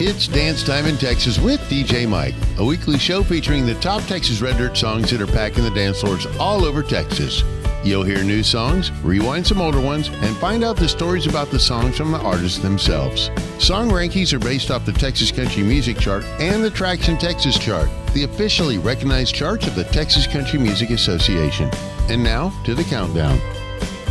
It's Dance Time in Texas with DJ Mike, a weekly show featuring the top Texas Red Dirt songs that are packing the dance floors all over Texas. You'll hear new songs, rewind some older ones, and find out the stories about the songs from the artists themselves. Song rankings are based off the Texas Country Music Chart and the Traction Texas Chart, the officially recognized charts of the Texas Country Music Association. And now to the countdown.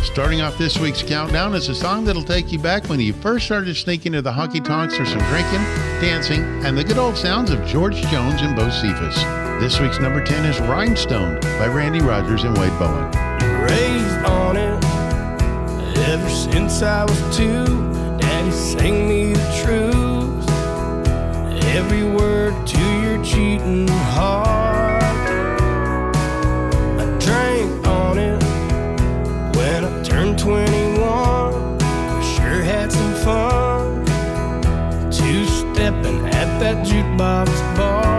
Starting off this week's countdown is a song that'll take you back when you first started sneaking to the honky tonks for some drinking, dancing, and the good old sounds of George Jones and Bo Bocephus. This week's number 10 is Rhinestone by Randy Rogers and Wade Bowen. Raised on it ever since I was two. Daddy sang me the truth. Every word to your cheating heart. 21. We sure had some fun. Two stepping at that jukebox bar.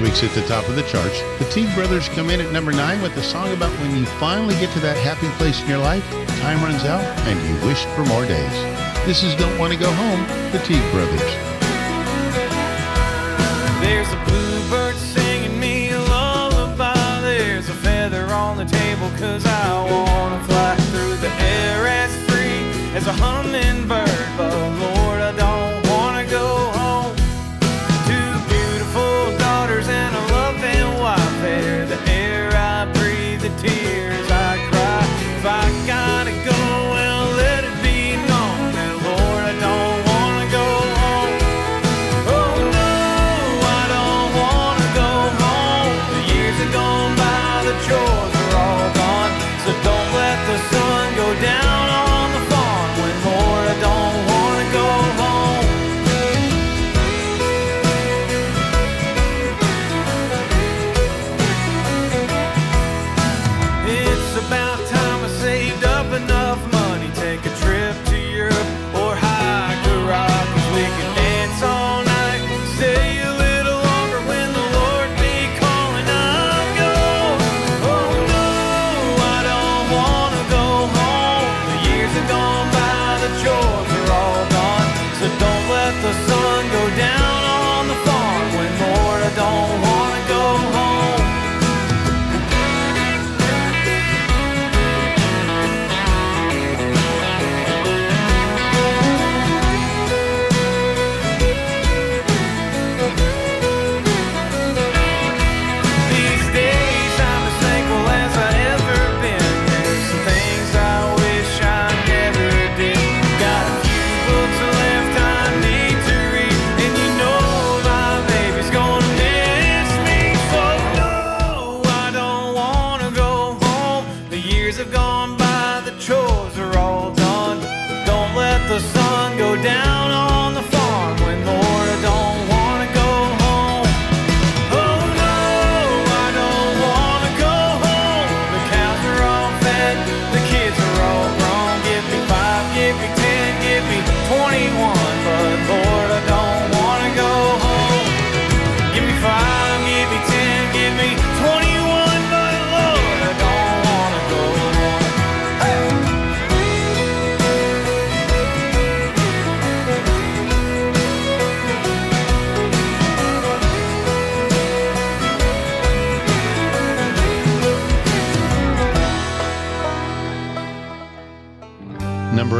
Weeks at the top of the charts, the Teague Brothers come in at number nine with a song about when you finally get to that happy place in your life, time runs out, and you wish for more days. This is Don't Want to Go Home, the Teague Brothers. There's a bluebird singing me a lullaby. There's a feather on the table cause I wanna fly through the air as free as a hummingbird.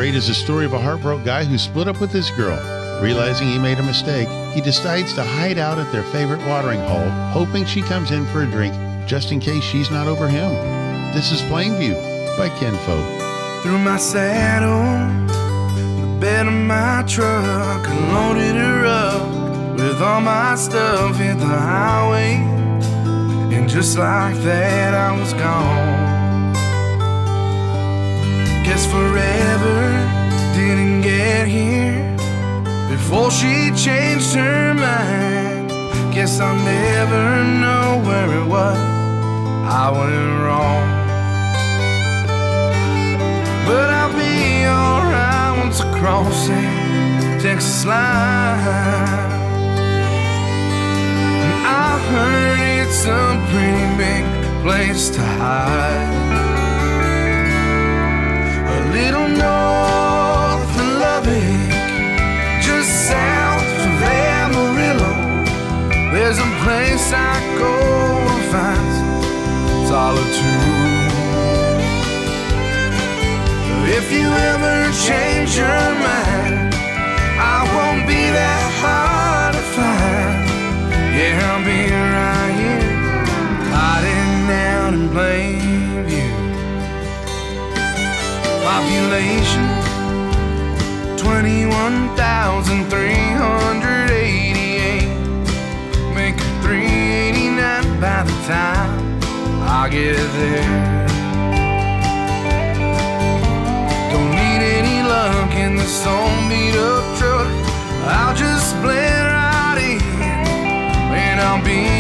Number is the story of a heartbroken guy who split up with his girl. Realizing he made a mistake, he decides to hide out at their favorite watering hole, hoping she comes in for a drink just in case she's not over him. This is Plainview by Ken Folk. Through my saddle, the bed of my truck, and loaded her up with all my stuff. Hit the highway, and just like that, I was gone. Guess forever didn't get here before she changed her mind. Guess I'll never know where it was I went wrong. But I'll be alright once I cross that Texas line. I heard it's a pretty big place to hide. Little north of Lubbock, just south of Amarillo. There's a place I go to find Population 21,388. Make it 389 by the time I get there. Don't need any luck in this old beat up truck. I'll just blend right in and I'll be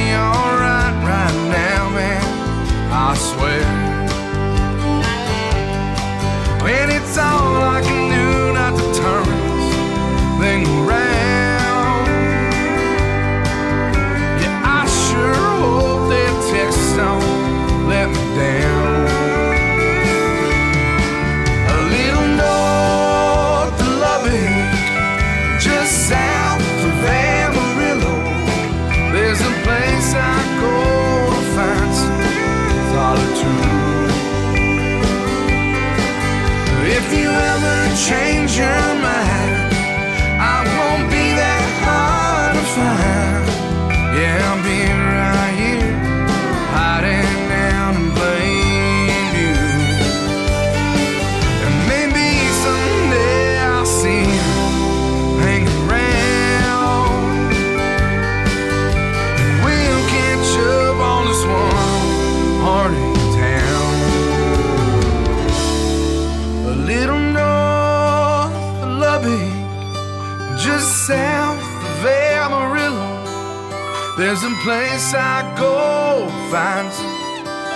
place I go find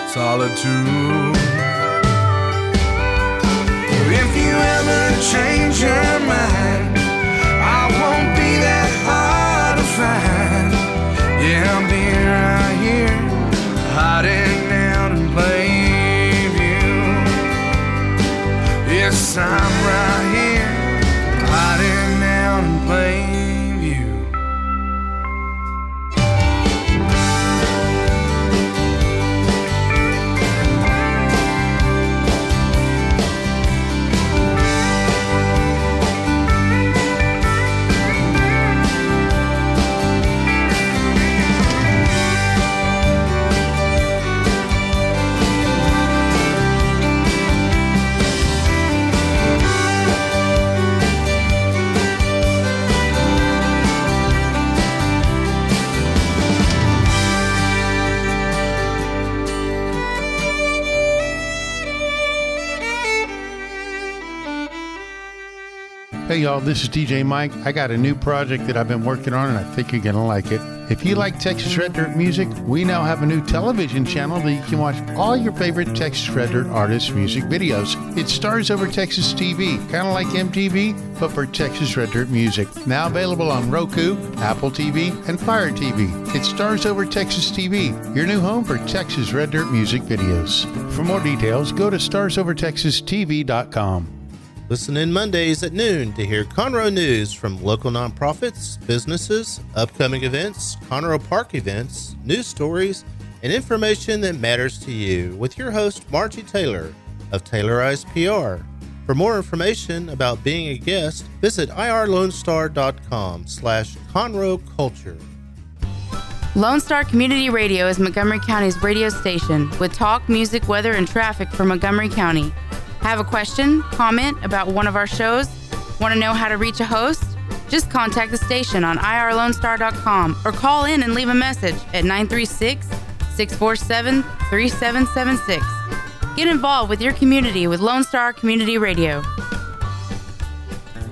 solitude. If you ever change your mind, I won't be that hard to find. Yeah, I'll be right here, hiding out in plain view. Yes, I'm Hey y'all, this is DJ Mike. I got a new project that I've been working on and I think you're going to like it. If you like Texas Red Dirt music, we now have a new television channel that you can watch all your favorite Texas Red Dirt artists' music videos. It stars over Texas TV, kind of like MTV, but for Texas Red Dirt music. Now available on Roku, Apple TV, and Fire TV. It stars over Texas TV, your new home for Texas Red Dirt music videos. For more details, go to starsovertexastv.com. Listen in Mondays at noon to hear Conroe news from local nonprofits, businesses, upcoming events, Conroe Park events, news stories, and information that matters to you with your host, Margie Taylor of Taylorized PR. For more information about being a guest, visit irlonestar.com slash Conroe Culture. Lone Star Community Radio is Montgomery County's radio station with talk, music, weather, and traffic for Montgomery County. Have a question, comment about one of our shows? Want to know how to reach a host? Just contact the station on irlonestar.com or call in and leave a message at 936 647 3776. Get involved with your community with Lone Star Community Radio.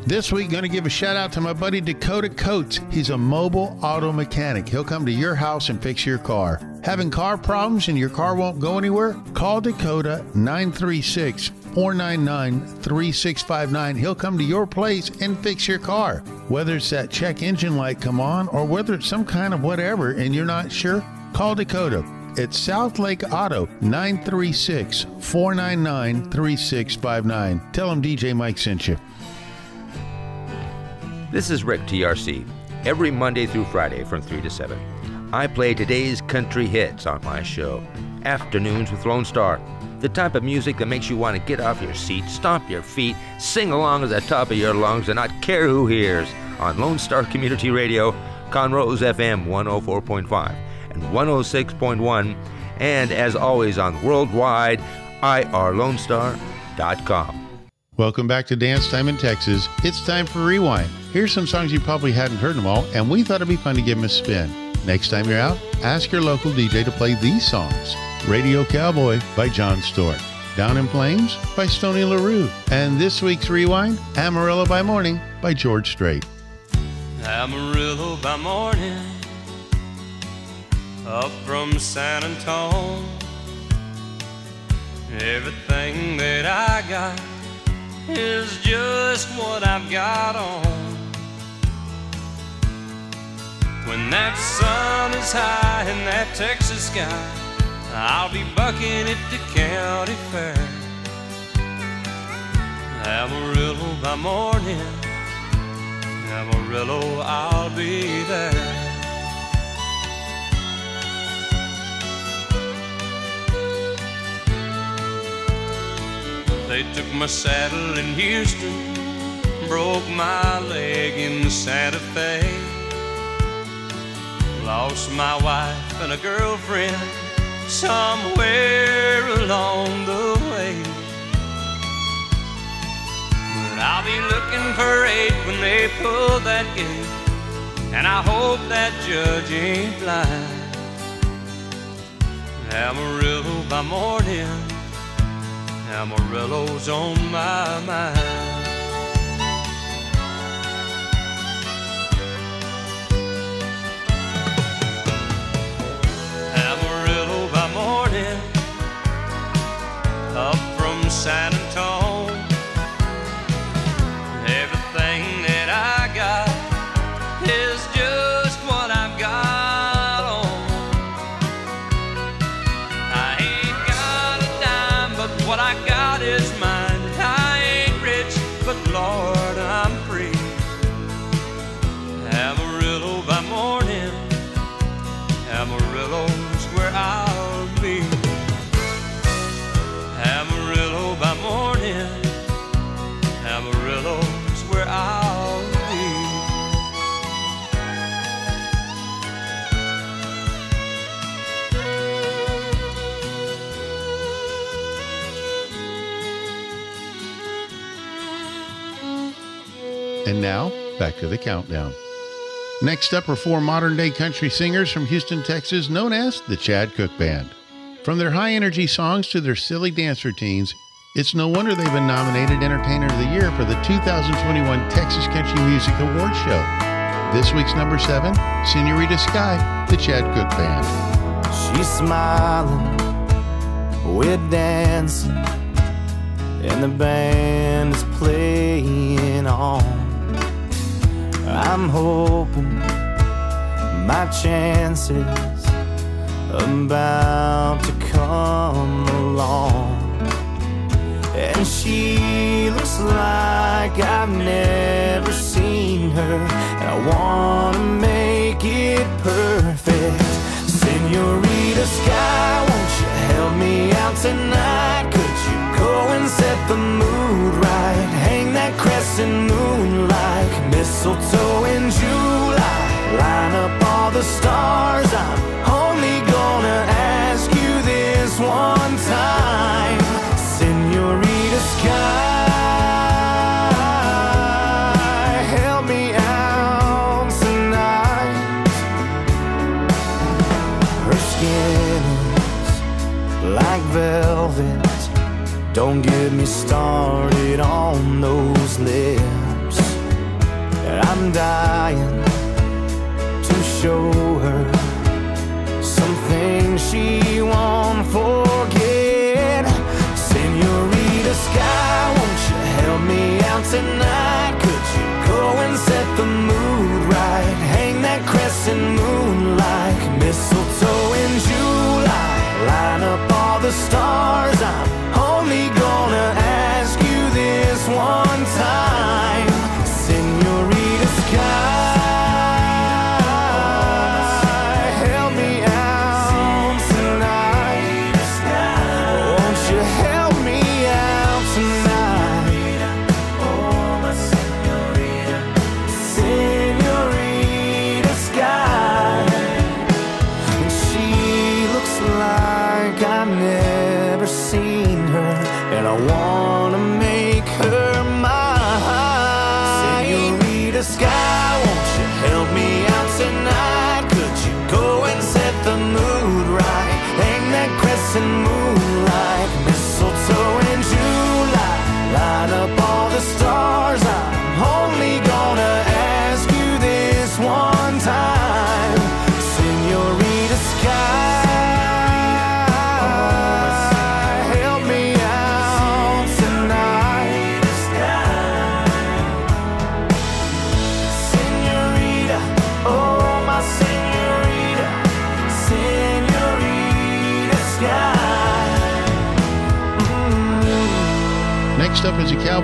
This week, going to give a shout out to my buddy Dakota Coates. He's a mobile auto mechanic. He'll come to your house and fix your car. Having car problems and your car won't go anywhere? Call Dakota 936 499 3659. He'll come to your place and fix your car. Whether it's that check engine light come on or whether it's some kind of whatever and you're not sure, call Dakota. It's South Lake Auto 936 499 3659. Tell him DJ Mike sent you. This is Rick TRC. Every Monday through Friday from 3 to 7, I play today's country hits on my show, Afternoons with Lone Star. The type of music that makes you want to get off your seat, stomp your feet, sing along at the top of your lungs, and not care who hears on Lone Star Community Radio, Conroe's FM 104.5 and 106.1, and as always on worldwide, irlonestar.com. Welcome back to Dance Time in Texas. It's time for Rewind. Here's some songs you probably hadn't heard them all, and we thought it'd be fun to give them a spin. Next time you're out, ask your local DJ to play these songs Radio Cowboy by John Stewart, Down in Flames by Stoney LaRue, and this week's Rewind Amarillo by Morning by George Strait. Amarillo by morning, up from San Antone. Everything that I got is just what I've got on. When that sun is high in that Texas sky, I'll be bucking at the county fair. Amarillo by morning, Amarillo, I'll be there. They took my saddle in Houston, broke my leg in Santa Fe. Lost my wife and a girlfriend somewhere along the way. But I'll be looking for eight when they pull that gate, and I hope that judge ain't blind. Amarillo by morning. Amarillo's on my mind. San Antone. To the countdown. Next up are four modern day country singers from Houston, Texas, known as the Chad Cooke Band. From their high energy songs to their silly dance routines, it's no wonder they've been nominated Entertainer of the Year for the 2021 Texas Country Music Awards show. This week's number seven, Senorita Sky, the Chad Cooke Band. She's smiling, we're dancing, and the band is playing on. I'm hoping my chances about to come along. And she looks like I've never seen her. And I wanna make it perfect. Senorita Sky, won't you help me out tonight? Go and set the mood right? Hang that crescent moon like mistletoe in July. Line up all the stars. I'm only gonna ask you this one time, Senorita Sky. Don't get me started on those lips. I'm dying to show her something she won't forget. Senorita Sky, won't you help me out tonight? Could you go and set the mood right? Hang that crescent moon like mistletoe in July. Line up all the stars.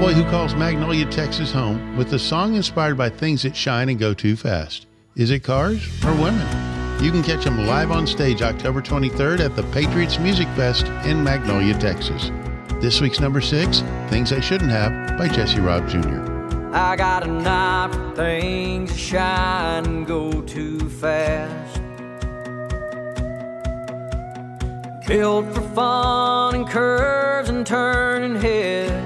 Cowboy who calls Magnolia, Texas home with a song inspired by things that shine and go too fast. Is it cars or women? You can catch him live on stage October 23rd at the Patriots Music Fest in Magnolia, Texas. This week's number six, Things I Shouldn't Have by Jesse Robb Jr. I got a knife for things that shine and go too fast. Built for fun and curves and turning heads.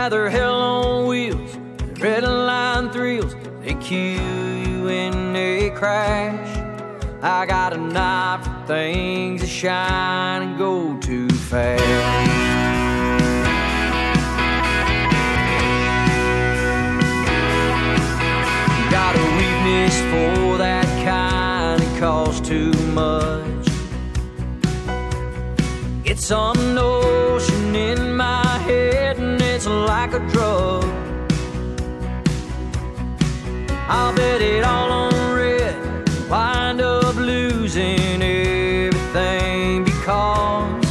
Yeah, they're hell on wheels, red line thrills. They kill you when they crash. I got a knife for things that shine and go too fast. Got a weakness for that kind, it costs too much. It's some I'll bet it all on red, wind up losing everything because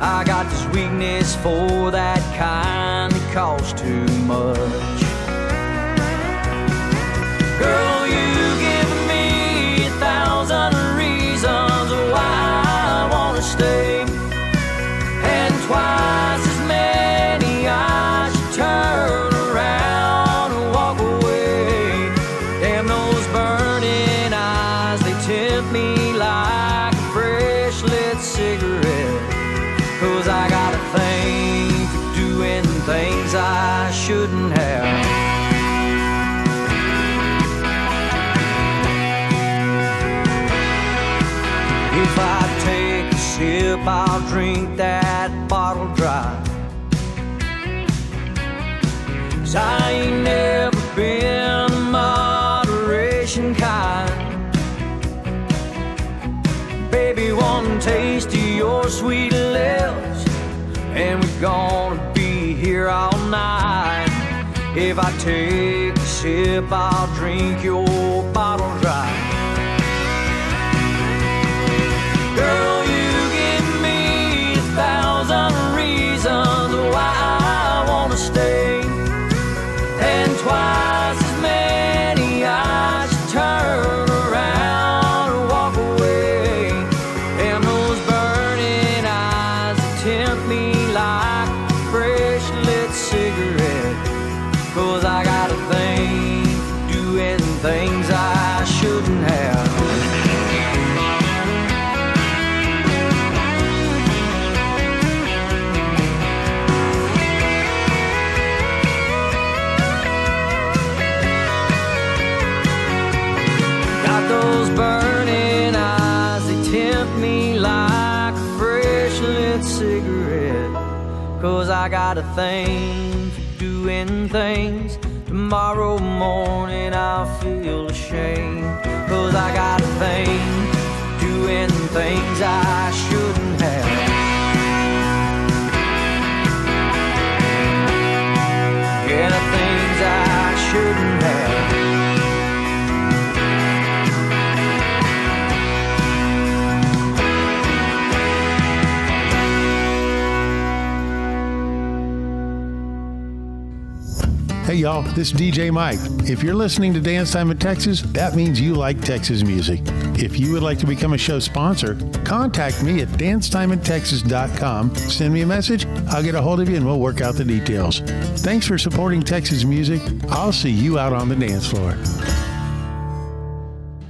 I got this weakness for that kind, it costs too much. I'll drink that bottle dry. 'Cause I ain't never been the moderation kind. Baby, one taste of your sweet lips, and we're gonna be here all night. If I take a sip, I'll drink your bottle dry. Thing for doing things. Tomorrow morning I'll feel ashamed. Cause I got a thing doing things I shouldn't have. Yeah, things I shouldn't have. Y'all, this is DJ Mike. If you're listening to Dance Time in Texas, that means you like Texas music. If you would like to become a show sponsor, contact me at dancetimeintexas.com. Send me a message, I'll get a hold of you and we'll work out the details. Thanks for supporting Texas music. I'll see you out on the dance floor.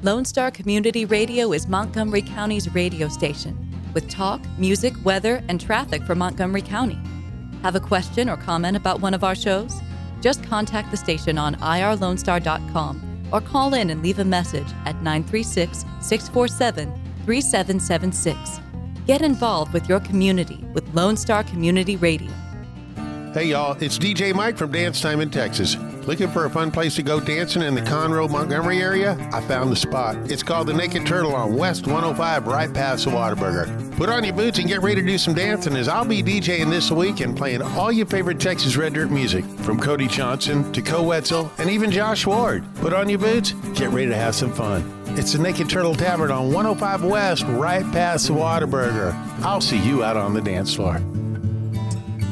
Lone Star Community Radio is Montgomery County's radio station with talk, music, weather, and traffic for Montgomery County. Have a question or comment about one of our shows? Just contact the station on irlonestar.com or call in and leave a message at 936 647 3776. Get involved with your community with Lone Star Community Radio. Hey y'all, it's DJ Mike from Dance Time in Texas. Looking for a fun place to go dancing in the Conroe, Montgomery area? I found the spot. It's called the Naked Turtle on West 105, right past the Whataburger. Put on your boots and get ready to do some dancing as I'll be DJing this week and playing all your favorite Texas Red Dirt music, from Cody Johnson to Koe Wetzel and even Josh Ward. Put on your boots, get ready to have some fun. It's the Naked Turtle Tavern on 105 West, right past the Whataburger. I'll see you out on the dance floor.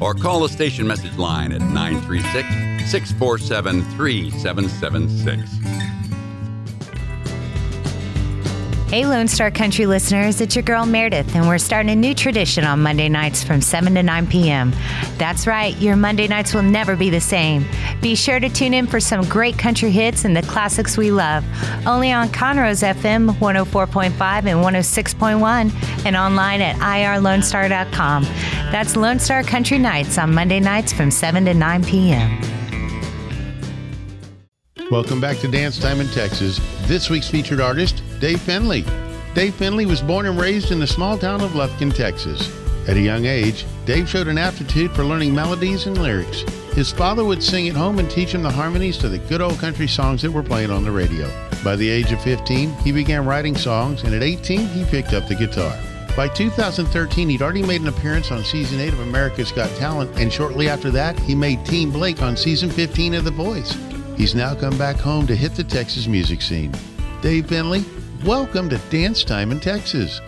or call the station message line at 936 647 3776. Hey, Lone Star Country listeners, it's your girl Meredith, and we're starting a new tradition on Monday nights from 7 to 9 p.m. That's right, your Monday nights will never be the same. Be sure to tune in for some great country hits and the classics we love, only on Conroe's FM 104.5 and 106.1, and online at irlonestar.com. That's Lone Star Country Nights on Monday nights from 7 to 9 p.m. Welcome back to Dance Time in Texas. This week's featured artist, Dave Fenley. Dave Fenley was born and raised in the small town of Lufkin, Texas. At a young age, Dave showed an aptitude for learning melodies and lyrics. His father would sing at home and teach him the harmonies to the good old country songs that were playing on the radio. By the age of 15, he began writing songs, and at 18, he picked up the guitar. By 2013, he'd already made an appearance on season 8 of America's Got Talent, and shortly after that, he made Team Blake on season 15 of The Voice. He's now come back home to hit the Texas music scene. Dave Fenley, welcome to Dance Time in Texas.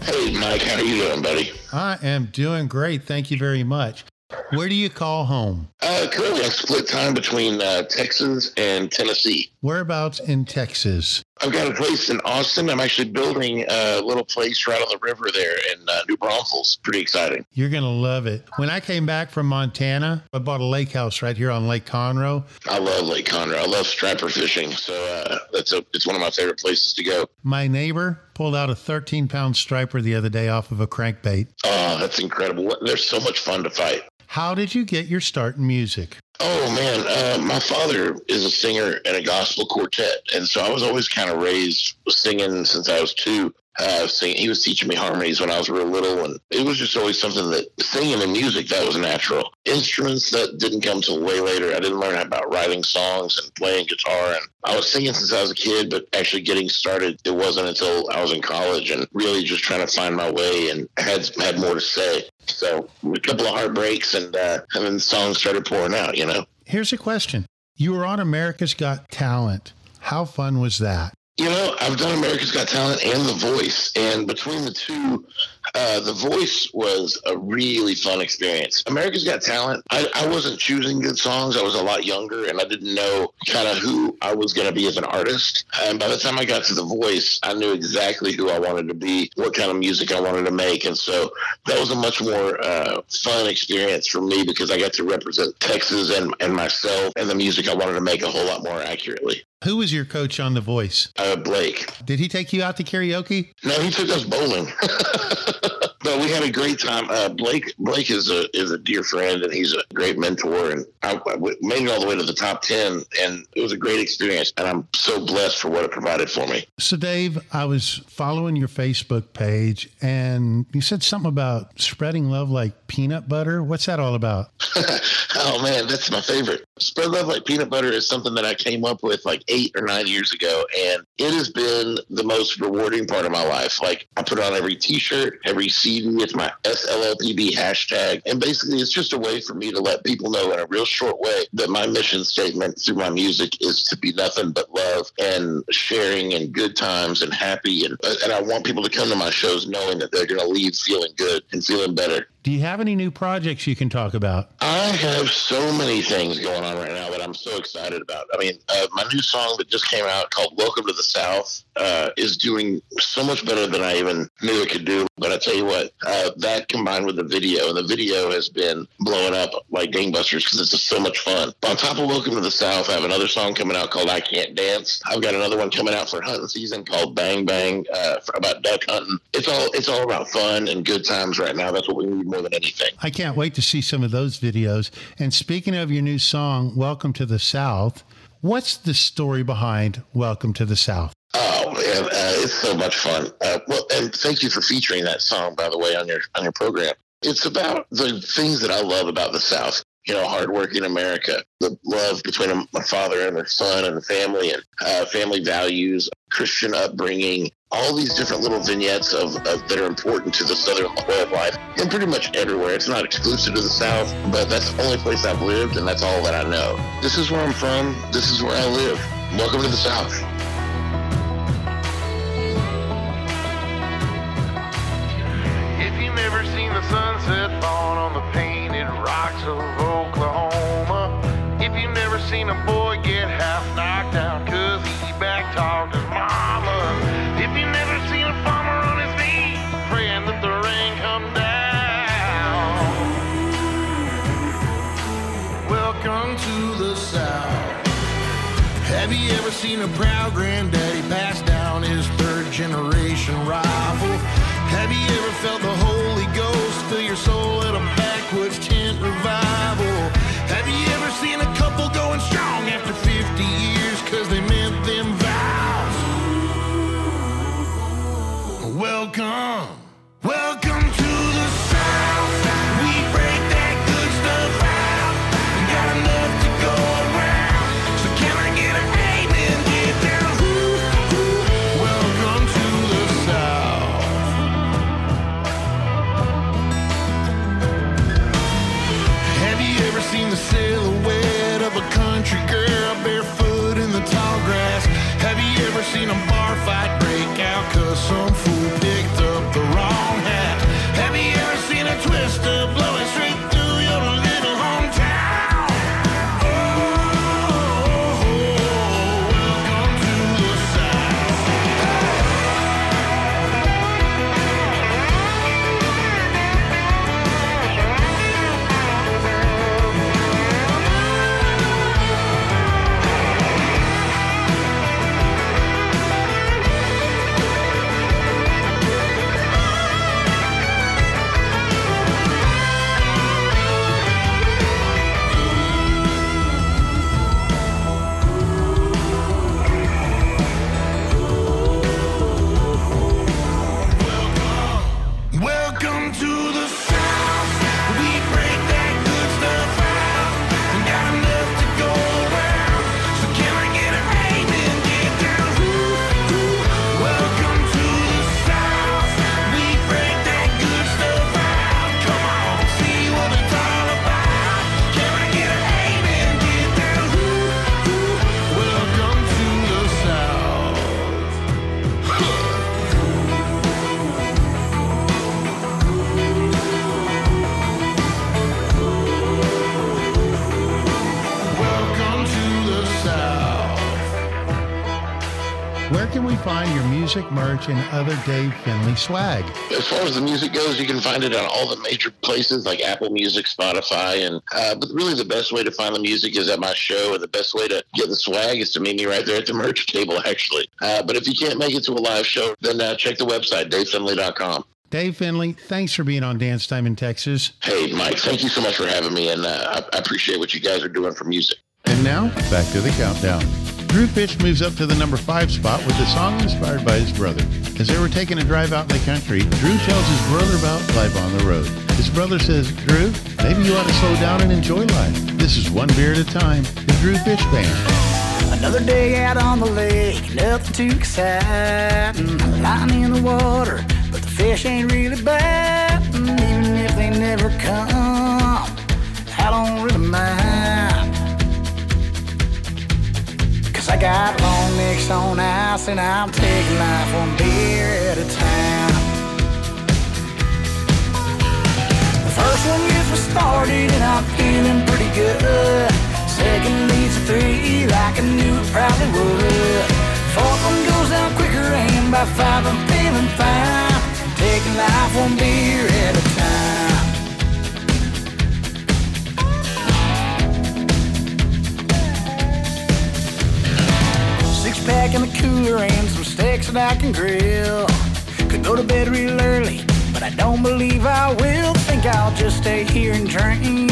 Hey, Mike, how are you doing, buddy? I am doing great. Thank you very much. Where do you call home? Uh, currently, I split time between uh, Texas and Tennessee. Whereabouts in Texas? I've got a place in Austin. I'm actually building a little place right on the river there in uh, New Braunfels. Pretty exciting. You're going to love it. When I came back from Montana, I bought a lake house right here on Lake Conroe. I love Lake Conroe. I love striper fishing, so uh, that's a it's one of my favorite places to go. My neighbor pulled out a 13 pound striper the other day off of a crankbait. Oh, that's incredible. They're so much fun to fight. How did you get your start in music? Oh man, uh, my father is a singer in a gospel quartet, and so I was always kind of raised singing since I was two. Uh, singing, he was teaching me harmonies when I was real little, and it was just always something that singing and music that was natural. Instruments that didn't come till way later. I didn't learn about writing songs and playing guitar, and I was singing since I was a kid, but actually getting started, it wasn't until I was in college and really just trying to find my way and had had more to say. So a couple of heartbreaks, and uh, and then the songs started pouring out. You know. Here's a question. You were on America's Got Talent. How fun was that? You know, I've done America's Got Talent and The Voice, and between the two, uh, The Voice was a really fun experience. America's Got Talent, I, I wasn't choosing good songs. I was a lot younger, and I didn't know kind of who I was going to be as an artist. And by the time I got to The Voice, I knew exactly who I wanted to be, what kind of music I wanted to make, and so that was a much more uh, fun experience for me because I got to represent Texas and, and myself and the music I wanted to make a whole lot more accurately. Who was your coach on The Voice? Uh, Blake. Did he take you out to karaoke? No, he took us bowling. we had a great time. Uh, Blake Blake is a is a dear friend and he's a great mentor. And I, I made it all the way to the top ten, and it was a great experience. And I'm so blessed for what it provided for me. So, Dave, I was following your Facebook page, and you said something about spreading love like peanut butter. What's that all about? oh man, that's my favorite. Spread love like peanut butter is something that I came up with like eight or nine years ago, and it has been the most rewarding part of my life. Like I put on every T-shirt, every CD. It's my SLLPB hashtag, and basically, it's just a way for me to let people know in a real short way that my mission statement through my music is to be nothing but love and sharing and good times and happy. And uh, and I want people to come to my shows knowing that they're going to leave feeling good and feeling better. Do you have any new projects you can talk about? I have so many things going on right now that I'm so excited about. I mean, uh, my new song that just came out called Welcome to the South uh, is doing so much better than I even knew it could do. But I tell you what, uh, that combined with the video, and the video has been blowing up like gangbusters because it's just so much fun. On top of Welcome to the South, I have another song coming out called I Can't Dance. I've got another one coming out for hunting season called Bang Bang uh, about duck hunting. It's all it's all about fun and good times right now. That's what we need more than anything. I can't wait to see some of those videos. And speaking of your new song, Welcome to the South, what's the story behind Welcome to the South? Oh man, uh, it's so much fun. Uh, well, and thank you for featuring that song, by the way, on your on your program. It's about the things that I love about the South. You know, hardworking America, the love between a, a father and their son, and the family, and uh, family values, Christian upbringing, all these different little vignettes of, of that are important to the Southern way of life, and pretty much everywhere. It's not exclusive to the South, but that's the only place I've lived, and that's all that I know. This is where I'm from. This is where I live. Welcome to the South. Merch, and other Dave Fenley swag? As far as the music goes, you can find it on all the major places like Apple Music, Spotify, and uh, but really the best way to find the music is at my show, and the best way to get the swag is to meet me right there at the merch table, actually. Uh, but if you can't make it to a live show, then uh, check the website, davefenley.com. Dave Fenley, thanks for being on Dance Time in Texas. Hey, Mike, thank you so much for having me, and uh, I, I appreciate what you guys are doing for music. And now, back to the countdown. Drew Fish moves up to the number five spot with a song inspired by his brother. As they were taking a drive out in the country, Drew tells his brother about life on the road. His brother says, Drew, maybe you ought to slow down and enjoy life. This is one beer at a time. The Drew Fish Band. Another day out on the lake, nothing too exciting. Mm, Line in the water, but the fish ain't really biting. Mm, even if they never come, I don't really mind. I got long necks on ice and I'm taking life one beer at a time. The first one gets me started and I'm feeling pretty good. Second leads to three like I knew it probably would. Fourth one goes down quicker and by five I'm feeling fine. Taking life one beer at a time. Pack in the cooler and some steaks that I can grill. Could go to bed real early, but I don't believe I will. Think I'll just stay here and drink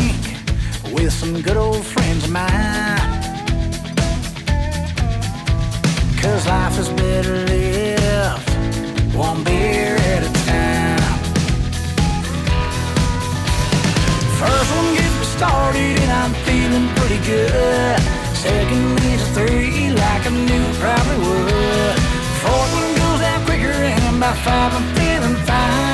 with some good old friends of mine. Cause life is better lived one beer at a time. First one gets me started and I'm feeling pretty good. Second me to three like I knew it probably would. Fourth one goes out quicker and by five I'm feeling fine.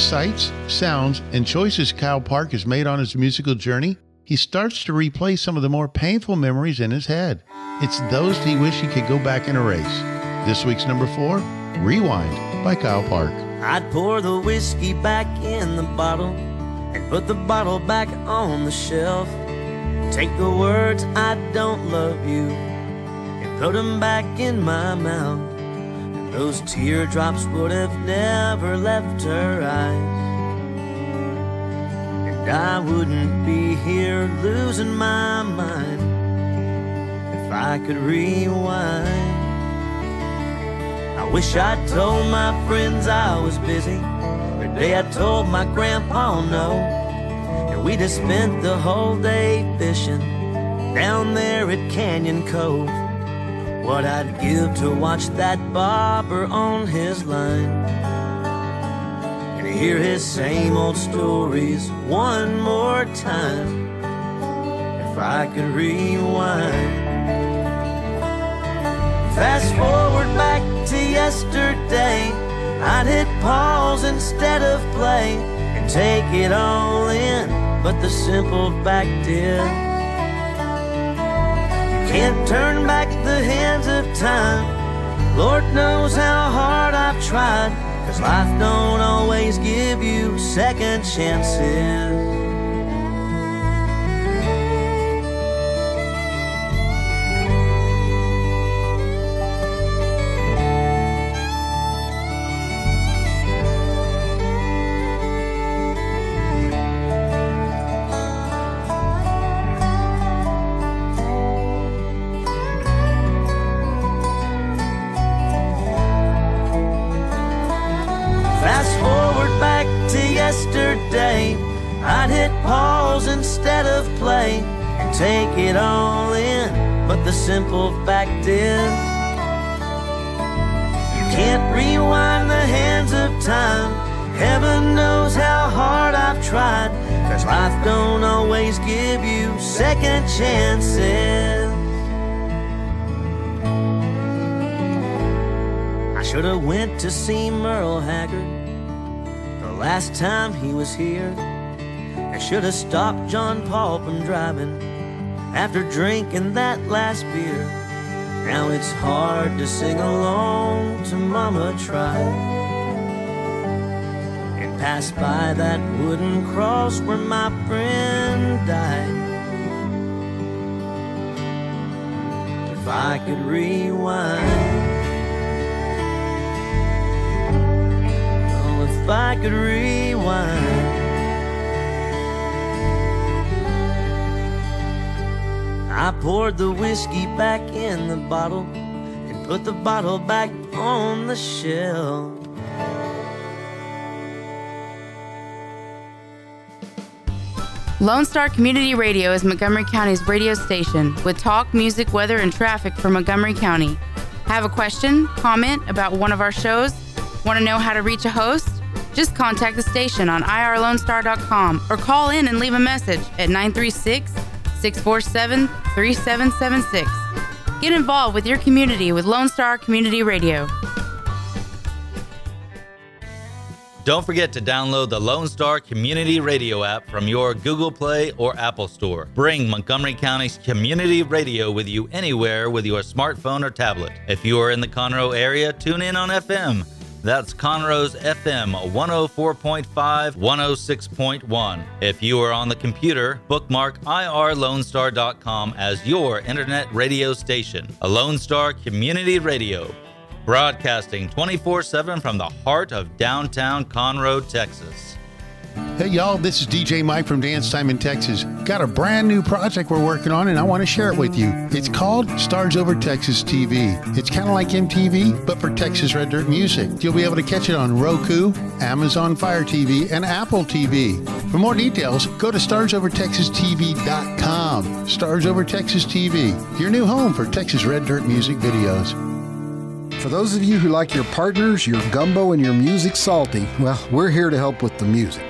Sights, sounds, and choices Kyle Park has made on his musical journey, he starts to replay some of the more painful memories in his head. It's those he wish he could go back and erase. This week's number four, Rewind by Kyle Park. I'd pour the whiskey back in the bottle and put the bottle back on the shelf. Take the words I don't love you and put them back in my mouth. Those teardrops would have never left her eyes. And I wouldn't be here losing my mind if I could rewind. I wish I'd told my friends I was busy. The day I told my grandpa no. And we just spent the whole day fishing down there at Canyon Cove. What I'd give to watch that bobber on his line. And hear his same old stories one more time. If I could rewind. Fast forward back to yesterday. I'd hit pause instead of play and take it all in, but the simple fact is, can't turn back the hands of time. Lord knows how hard I've tried, cause life don't always give you second chances. I'd hit pause instead of play and take it all in. But the simple fact is, you can't rewind the hands of time. Heaven knows how hard I've tried. Cause life don't always give you second chances. I should have went to see Merle Haggard last time he was here. I should have stopped John Paul from driving after drinking that last beer. Now it's hard to sing along to Mama Tried and pass by that wooden cross where my friend died. If I could rewind. I could rewind. I poured the whiskey back in the bottle and put the bottle back on the shelf. Lone Star Community Radio is Montgomery County's radio station with talk, music, weather, and traffic for Montgomery County. Have a question, comment about one of our shows? Want to know how to reach a host? Just contact the station on irlonestar.com or call in and leave a message at 936 647 3776. Get involved with your community with Lone Star Community Radio. Don't forget to download the Lone Star Community Radio app from your Google Play or Apple Store. Bring Montgomery County's community radio with you anywhere with your smartphone or tablet. If you are in the Conroe area, tune in on FM. That's Conroe's FM 104.5, 106.1. If you are on the computer, bookmark irlonestar.com as your internet radio station. A Lone Star Community Radio, broadcasting 24 7 from the heart of downtown Conroe, Texas. Hey, y'all, this is DJ Mike from Dance Time in Texas. Got a brand new project we're working on, and I want to share it with you. It's called Stars Over Texas TV. It's kind of like MTV, but for Texas Red Dirt music. You'll be able to catch it on Roku, Amazon Fire TV, and Apple TV. For more details, go to starsovertexastv.com. Stars Over Texas TV, your new home for Texas Red Dirt music videos. For those of you who like your partners, your gumbo, and your music salty, well, we're here to help with the music.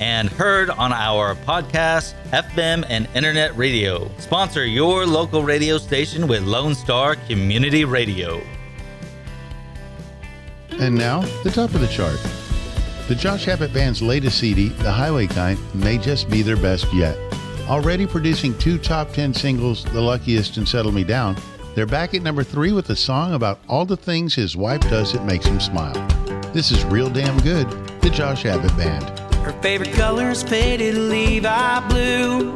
and heard on our podcast, FM, and internet radio. Sponsor your local radio station with Lone Star Community Radio. And now, the top of the chart. The Josh Abbott Band's latest CD, The Highway Kind, may just be their best yet. Already producing two top 10 singles, The Luckiest and Settle Me Down, they're back at number three with a song about all the things his wife does that makes him smile. This is real damn good, the Josh Abbott Band. Her favorite color's faded Levi blue.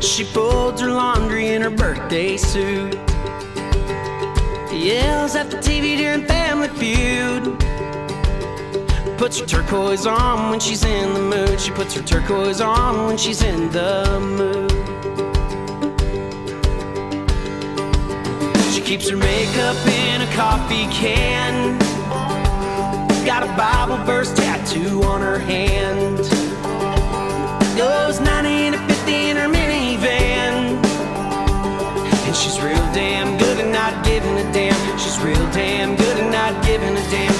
She folds her laundry in her birthday suit. Yells at the TV during Family Feud. Puts her turquoise on when she's in the mood. She puts her turquoise on when she's in the mood. She keeps her makeup in a coffee can. Got a Bible verse tattoo on her hand. Goes 90 to 50 in her minivan. And she's real damn good at not giving a damn. She's real damn good at not giving a damn.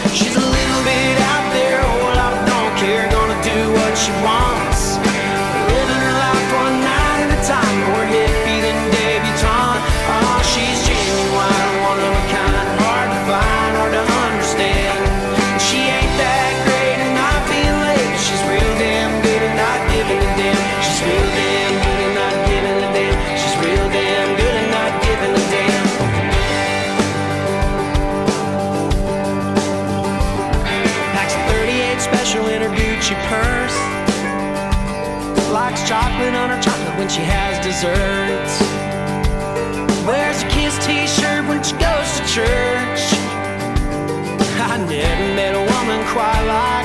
When she has desserts. Wears a Kiss t-shirt when she goes to church. I never met a woman quite like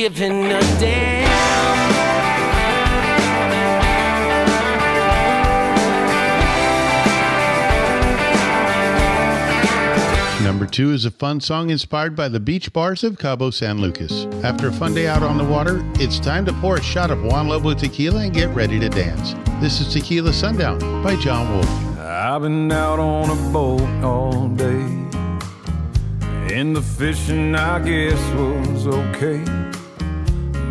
giving a damn. Number two is a fun song inspired by the beach bars of Cabo San Lucas. After a fun day out on the water, it's time to pour a shot of Juan Lobo tequila and get ready to dance. This is Tequila Sundown by John Wolf. I've been out on a boat all day, and the fishing I guess was okay,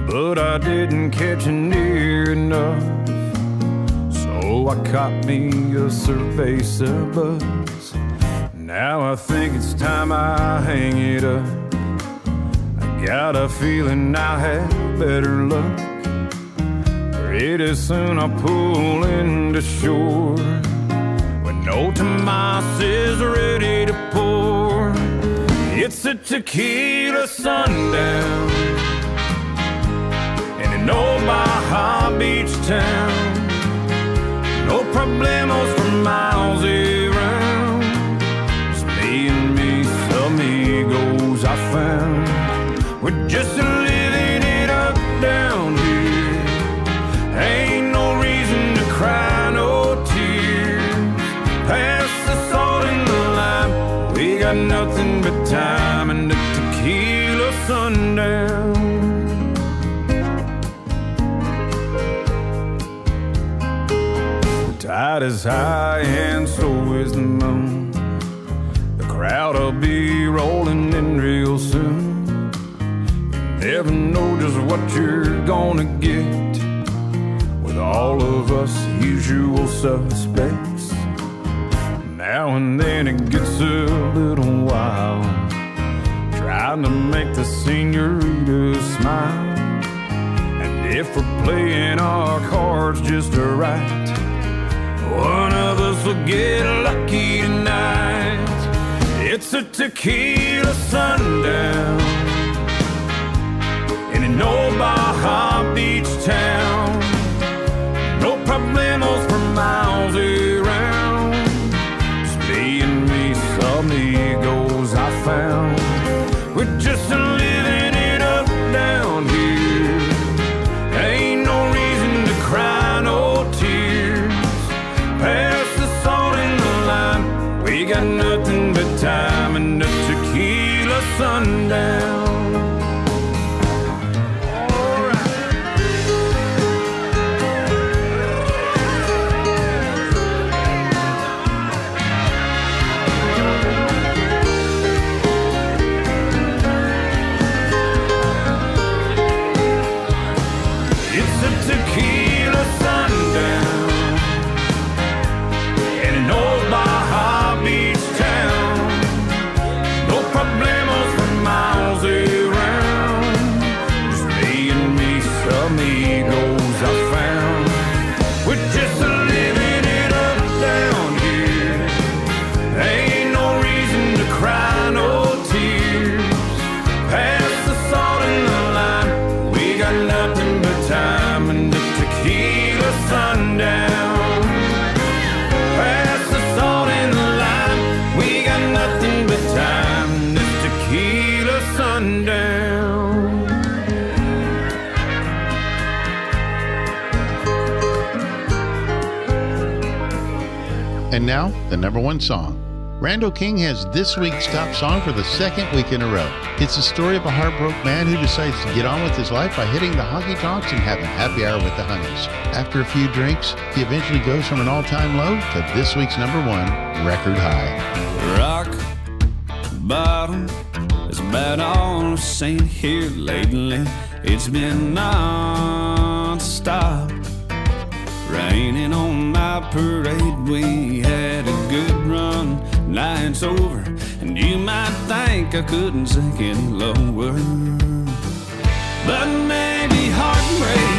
but I didn't catch it near enough. So I caught me a cerveza buzz. Now I think it's time I hang it up. I got a feeling I have better luck. Pretty soon I'll pull into shore when no Tomas is ready to pour. It's a tequila sundown in old Baja Beach town. No problemos for miles around. Just me and me, some amigos I found. We're just living it up down here. Ain't no reason to cry no tears. Pass the salt and the lime. We got nothing but time and a tequila sundown. Tide is high and so is the moon. The crowd'll be rolling in real soon. You never know just what you're gonna get with all of us usual suspects. Now and then it gets a little wild, trying to make the senorita smile. And if we're playing our cards just right, us will get lucky tonight. It's a tequila sundown in an old Baja Beach town. No problemos for miles around. Just me and me, some amigos I found. We're just living one song. Randall King has this week's top song for the second week in a row. It's the story of a heartbroken man who decides to get on with his life by hitting the honky tonks and having happy hour with the honeys. After a few drinks, he eventually goes from an all time low to this week's number one record high. Rock bottom is about all I've seen here lately. It's been non-stop. Raining on my parade, we had good run. Night's over, and you might think I couldn't sink any lower. But maybe heartbreak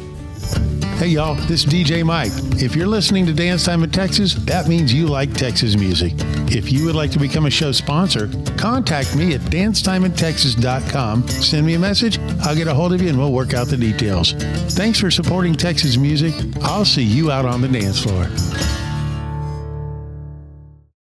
Hey y'all, this is DJ Mike. If you're listening to Dance Time in Texas, that means you like Texas music. If you would like to become a show sponsor, contact me at dancetimeintexas.com. Send me a message, I'll get a hold of you and we'll work out the details. Thanks for supporting Texas music. I'll see you out on the dance floor.